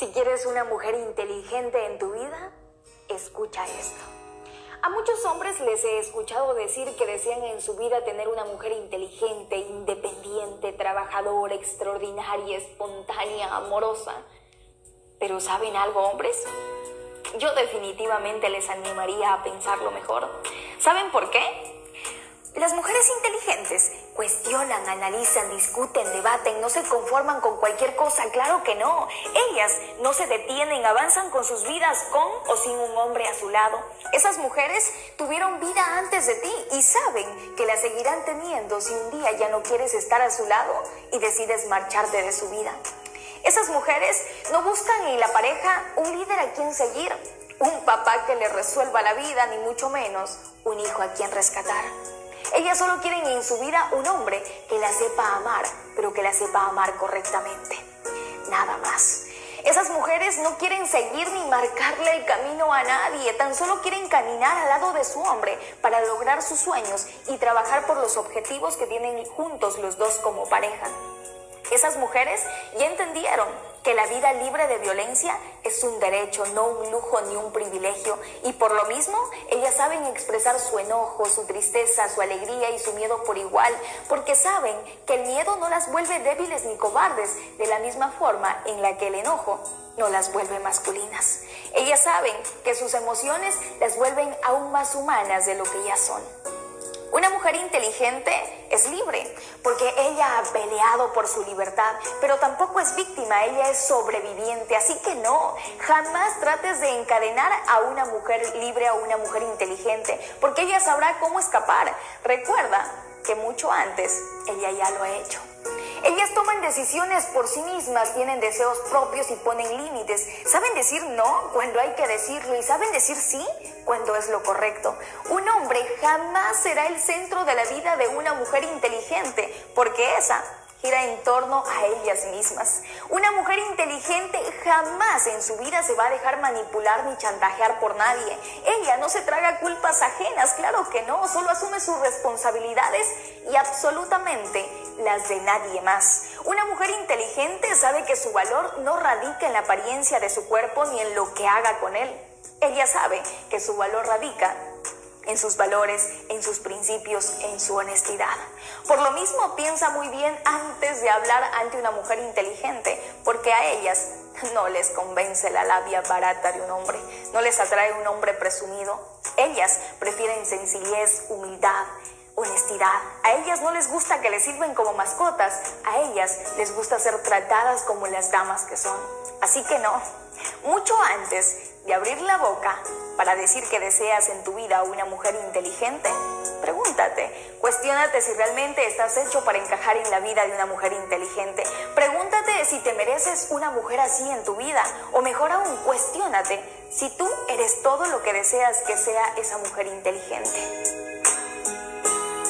Si quieres una mujer inteligente en tu vida, escucha esto. A muchos hombres les he escuchado decir que desean en su vida tener una mujer inteligente, independiente, trabajadora, extraordinaria, espontánea, amorosa. Pero ¿saben algo, hombres? Yo definitivamente les animaría a pensarlo mejor. ¿Saben por qué? Las mujeres inteligentes cuestionan, analizan, discuten, debaten, no se conforman con cualquier cosa, claro que no. Ellas no se detienen, avanzan con sus vidas con o sin un hombre a su lado. Esas mujeres tuvieron vida antes de ti y saben que la seguirán teniendo si un día ya no quieres estar a su lado y decides marcharte de su vida. Esas mujeres no buscan en la pareja un líder a quien seguir, un papá que le resuelva la vida, ni mucho menos un hijo a quien rescatar. Ellas solo quieren en su vida un hombre que la sepa amar, pero que la sepa amar correctamente. Nada más. Esas mujeres no quieren seguir ni marcarle el camino a nadie, tan solo quieren caminar al lado de su hombre para lograr sus sueños y trabajar por los objetivos que tienen juntos los dos como pareja. Esas mujeres ya entendieron que la vida libre de violencia es un derecho, no un lujo ni un privilegio, y por lo mismo ellas saben expresar su enojo, su tristeza, su alegría y su miedo por igual, porque saben que el miedo no las vuelve débiles ni cobardes, de la misma forma en la que el enojo no las vuelve masculinas. Ellas saben que sus emociones las vuelven aún más humanas de lo que ya son. Una mujer inteligente es libre porque ella ha peleado por su libertad, pero tampoco es víctima, ella es sobreviviente, así que no, jamás trates de encadenar a una mujer libre a una mujer inteligente, porque ella sabrá cómo escapar. Recuerda que mucho antes ella ya lo ha hecho. Ellas toman decisiones por sí mismas, tienen deseos propios y ponen límites. Saben decir no cuando hay que decirlo y saben decir sí cuando es lo correcto. Un hombre jamás será el centro de la vida de una mujer inteligente, porque esa gira en torno a ellas mismas. Una mujer inteligente jamás en su vida se va a dejar manipular ni chantajear por nadie. Ella no se traga culpas ajenas, claro que no, solo asume sus responsabilidades y absolutamente las de nadie más. Una mujer inteligente sabe que su valor no radica en la apariencia de su cuerpo ni en lo que haga con él. Ella sabe que su valor radica en sus valores, en sus principios, en su honestidad. Por lo mismo, piensa muy bien antes de hablar ante una mujer inteligente, porque a ellas no les convence la labia barata de un hombre, no les atrae un hombre presumido. Ellas prefieren sencillez, humildad, honestidad. A ellas no les gusta que les sirven como mascotas, a ellas les gusta ser tratadas como las damas que son. Así que no, mucho antes de abrir la boca para decir que deseas en tu vida una mujer inteligente, pregúntate, cuestiónate si realmente estás hecho para encajar en la vida de una mujer inteligente. Pregúntate si te mereces una mujer así en tu vida, o mejor aún, cuestiónate si tú eres todo lo que deseas que sea esa mujer inteligente.